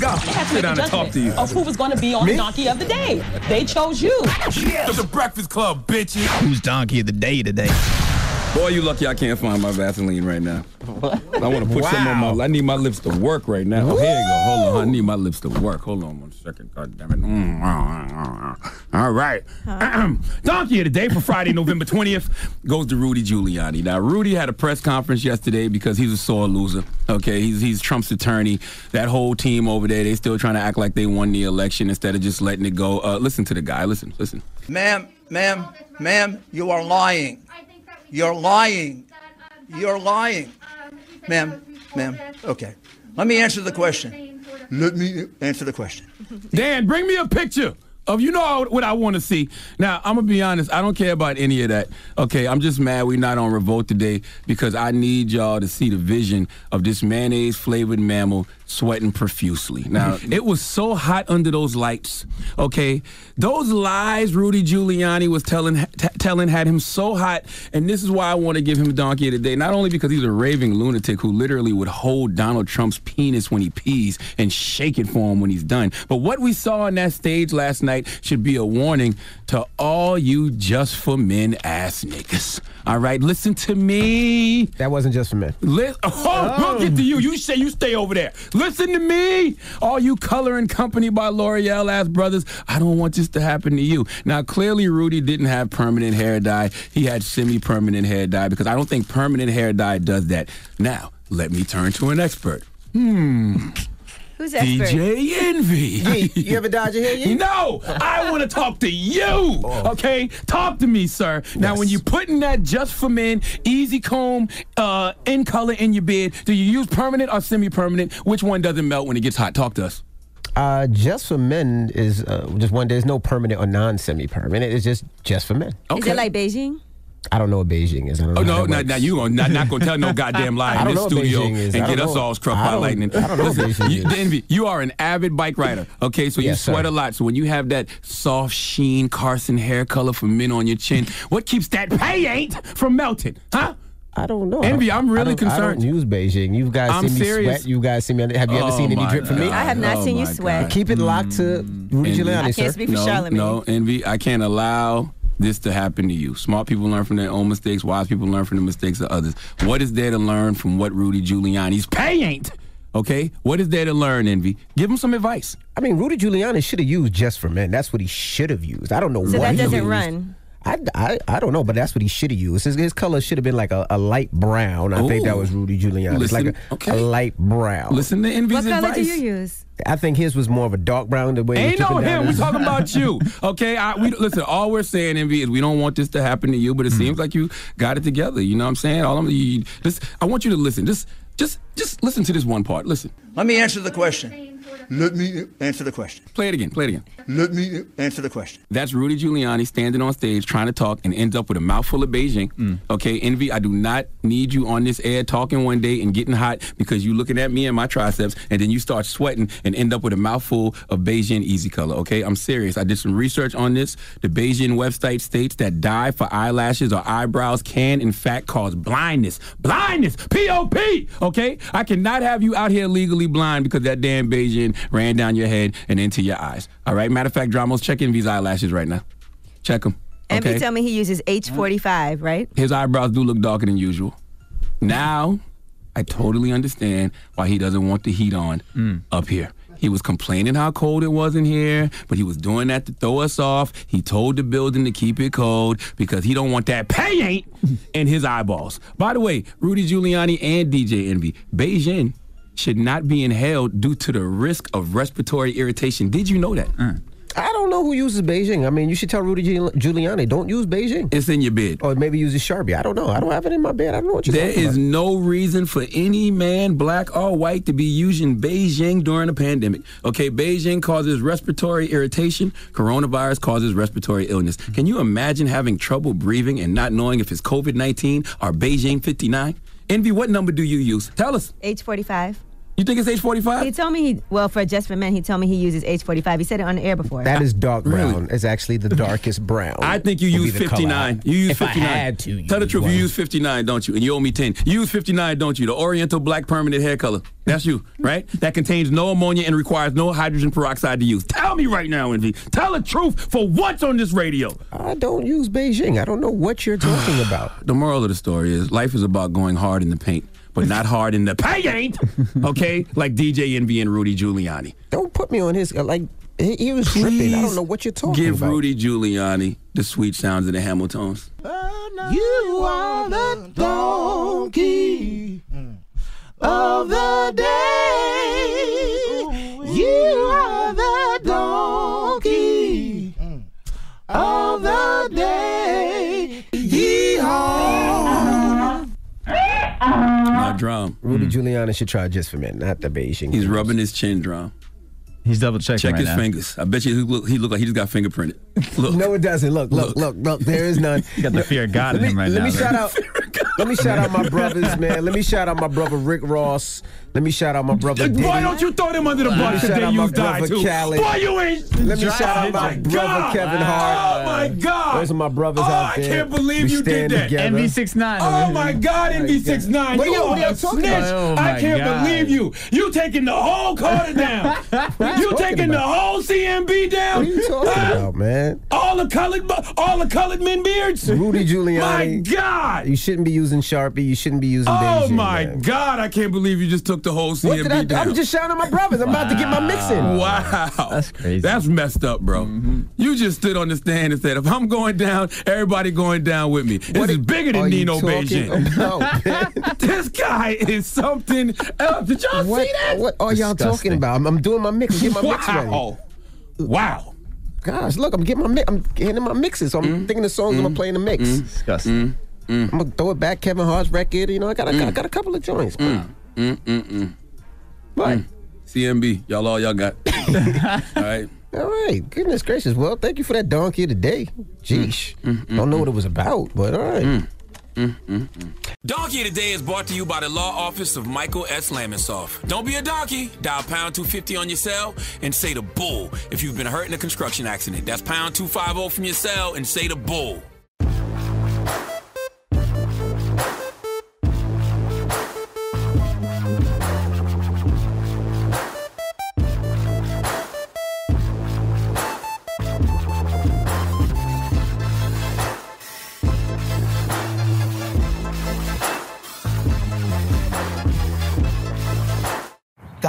Go. Sit down and talk to you. Of who was going to be on Me? Donkey of the Day. They chose you. Yeah. The Breakfast Club, bitches. Who's Donkey of the Day today? Boy, you lucky I can't find my Vaseline right now. I want to put some on my. I need my lips to work right now. Oh, here you go. Hold on. I need my lips to work. Hold on one second. God damn it. Mm, All right. Donkey of the day for Friday, November 20th goes to Rudy Giuliani. Now, Rudy had a press conference yesterday because he's a sore loser. Okay, he's he's Trump's attorney. That whole team over there, they still trying to act like they won the election instead of just letting it go. Uh, listen to the guy. Listen, listen. Ma'am, ma'am, ma'am, you are lying. You're lying. You're lying. Ma'am, ma'am, okay. Let me answer the question. Let me answer the question. Dan, bring me a picture of you know what I want to see. Now I'm gonna be honest. I don't care about any of that. Okay, I'm just mad we're not on Revolt today because I need y'all to see the vision of this mayonnaise flavored mammal sweating profusely. Now it was so hot under those lights. Okay, those lies Rudy Giuliani was telling t- telling had him so hot, and this is why I want to give him a donkey today. Not only because he's a raving lunatic who literally would hold Donald Trump's penis when he pees and shake it for him when he's done, but what we saw on that stage last night should be a warning to all you just for men ass niggas. All right, listen to me. That wasn't just for men. Li- oh, we'll get to you. You say you stay over there. Listen to me. All you color and company by L'Oreal ass brothers. I don't want this to happen to you. Now, clearly, Rudy didn't have permanent hair dye. He had semi-permanent hair dye because I don't think permanent hair dye does that. Now, let me turn to an expert. Hmm. Who's expert? DJ Envy. Hey, you ever dyed your hair yet? No, I want to talk to you. Okay, talk to me, sir. Now, when you're putting that just for men, easy comb, uh, in color in your beard, do you use permanent or semi-permanent? Which one doesn't melt when it gets hot? Talk to us. Uh, just for men is uh, just one. There's no permanent or non-semi-permanent. It's just just for men. Okay. Is it like Bigen? I don't know what Bigen is. I don't oh, know Oh no, now, now you gonna not, not gonna tell no goddamn lie in don't this studio and get don't us all struck by lightning. I don't know what Listen, Bigen you, is. Envy, you are an avid bike rider. Okay, so you Yes, sir. sweat a lot. So when you have that SoftSheen-Carson hair color for men on your chin, what keeps that paint from melting? Huh? I don't know. Envy, I I'm really I don't, I concerned. don't use Bigen. You guys I'm see me serious. sweat. You guys see me. Have you ever Oh seen any drip from me? I have not Oh seen you sweat. God. Keep it locked to mm. Rudy Envy. Giuliani, sir. I can't speak for no, No, envy. I can't allow this to happen to you. Smart people learn from their own mistakes. Wise people learn from the mistakes of others. What is there to learn from what Rudy Giuliani's pay ain't? Okay, what is there to learn, Envy? Give him some advice. I mean, Rudy Giuliani should have used just for men. That's what he should have used. I don't know So what that he doesn't used. run. I, I, I don't know, but that's what he should have used. His, his color should have been like a, a light brown. I think that was Rudy Giuliani. It's like a, okay. a light brown. Listen to Envy's What color advice. do you use? I think his was more of a dark brown. The way he Ain't no him. We talking about you. Okay. I, we listen. All we're saying, Envy, is we don't want this to happen to you. But it hmm. seems like you got it together. You know what I'm saying? All I'm. You, just, I want you to listen. Just, just, just listen to this one part. Listen. Let me answer the question. Let me answer the question. Play it again. Play it again. Let me answer the question. That's Rudy Giuliani standing on stage trying to talk and ends up with a mouthful of Bigen. Mm. Okay, Envy, I do not need you on this air talking one day and getting hot because you looking at me and my triceps and then you start sweating and end up with a mouthful of Bigen Easy Color. Okay, I'm serious. I did some research on this. The Bigen website states that dye for eyelashes or eyebrows can in fact cause blindness. Blindness! POP! Okay? I cannot have you out here legally blind because that damn Bigen ran down your head and into your eyes. All right? Matter of fact, Dramos, check Envy's eyelashes right now. Check them. Envy Okay? tell me he uses H45, right? His eyebrows do look darker than usual. Now, I totally understand why he doesn't want the heat on hmm. up here. He was complaining how cold it was in here, but he was doing that to throw us off. He told the building to keep it cold because he don't want that paint in his eyeballs. By the way, Rudy Giuliani and DJ Envy, Bigen should not be inhaled due to the risk of respiratory irritation. Did you know that? Mm. I don't know who uses Bigen. I mean, you should tell Rudy Giuliani, don't use Bigen. It's in your bed. Or maybe use a Sharpie. I don't know. I don't have it in my bed. I don't know what you're There talking is about. no reason for any man, black or white, to be using Bigen during a pandemic. Okay, Bigen causes respiratory irritation. Coronavirus causes respiratory illness. Can you imagine having trouble breathing and not knowing if it's COVID 19 or Bigen 59? Envy, what number do you use? Tell us. H45. You think it's H45? He told me he well for just for men. He told me he uses H45. He said it on the air before. That is dark Really? brown. It's actually the darkest brown. I think you would be use 59. You use if 59. I had to. Tell the truth. one. You use 59, don't you? And you owe me 10. You use 59, don't you? The Oriental Black Permanent Hair Color. That's you, right? That contains no ammonia and requires no hydrogen peroxide to use. Tell me right now, Envy. Tell the truth for once on this radio. I don't use Bigen. I don't know what you're talking about. The moral of the story is life is about going hard in the paint, but not hard in the paint, okay? Like DJ Envy and Rudy Giuliani. Don't put me on his uh, like. He, he was tripping. I don't know what you're talking Give about. Give Rudy Giuliani the sweet sounds of the Hamiltons. You are the donkey of the day. You are the donkey of the day. Yeehaw. Now, drum. Rudy Giuliani should try just for men, not the Bigen. He's rubbing his chin drum. He's double checking Check right his now. fingers. I bet you he look, he look like he just got fingerprinted. Look. No, it doesn't. Look, look, look, look. There is none. You got the fear of God let in him me, right let now. me shout out. Let me shout out my brothers, man. Let me shout out my brother Rick Ross. Let me shout out my brother. Diddy. Why don't you throw them under the bus shout if they out my die too? Khaled. Why you ain't? Let me shout out my Oh brother God. Kevin oh, Hart. Oh my God! Those are my brothers oh, out there. I can't believe We you did that. together. NV69. Oh my God, NV69. What you are y'all a talking snitch. about? Oh I can't God. believe you. You taking the whole Carter down. you talking taking the whole CMB down. What are you talking Huh? about, man? All the colored, all the colored men beards. Rudy Giuliani. My God. You shouldn't be using Sharpie. You shouldn't be using Oh Bigen, my man. God! I can't believe you just took the whole CMB What did I do? down. I'm just shouting out my brothers. I'm about to get my mix in. Wow. That's crazy. That's messed up, bro. Mm-hmm. You just stood on the stand and said, if I'm going down, everybody going down with me. This is bigger than you Nino talking Bigen. about? this guy is something else. Did y'all what, see that? what are y'all Disgusting. talking about? I'm, I'm doing my mix. Get my mix ready. wow. Wow. Gosh, look, I'm getting my mix. I'm getting my mixes. So I'm Mm-hmm. thinking the songs I'm gonna mm-hmm. play in the mix. Mm-hmm. Disgusting. Mm. I'm gonna throw it back. Kevin Hart's record. You know, I got a, I mm. got a couple of joints. Mm. Mm-mm-mm. What? CMB, y'all all y'all got. all right. All right. Goodness gracious. Well, thank you for that donkey of the day. Jeesh. Mm. mm Don't know what it was about, but all right. Donkey of the Day is brought to you by the law office of Michael S. Lamonsoff. Don't be a donkey. Dial pound 250 on your cell and say the bull if you've been hurt in a construction accident. That's pound 250 from your cell and say the bull.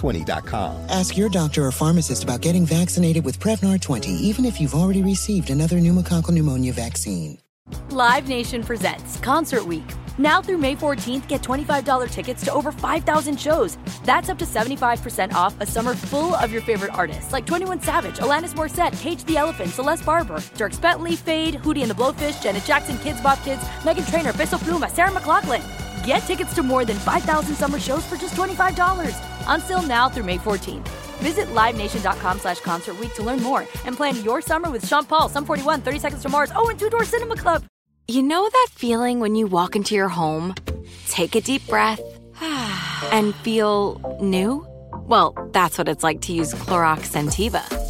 Prevnar20.com. Ask your doctor or pharmacist about getting vaccinated with Prevnar 20, even if you've already received another pneumococcal pneumonia vaccine. Live Nation presents Concert Week. Now through May 14th, get $25 tickets to over 5,000 shows. That's up to 75% off a summer full of your favorite artists like 21 Savage, Alanis Morissette, Cage the Elephant, Celeste Barber, Dierks Bentley, Fade, Hootie and the Blowfish, Janet Jackson, Kidz Bop Kids, Meghan Trainor, Peso Pluma, Sarah McLachlan. Get tickets to more than 5,000 summer shows for just $25. Until now through May 14th. Visit LiveNation.com slash Concert to learn more and plan your summer with Sean Paul, Sum 41, 30 Seconds to Mars, oh, and Two Door Cinema Club. You know that feeling when you walk into your home, take a deep breath, and feel new? Well, that's what it's like to use Clorox Scentiva.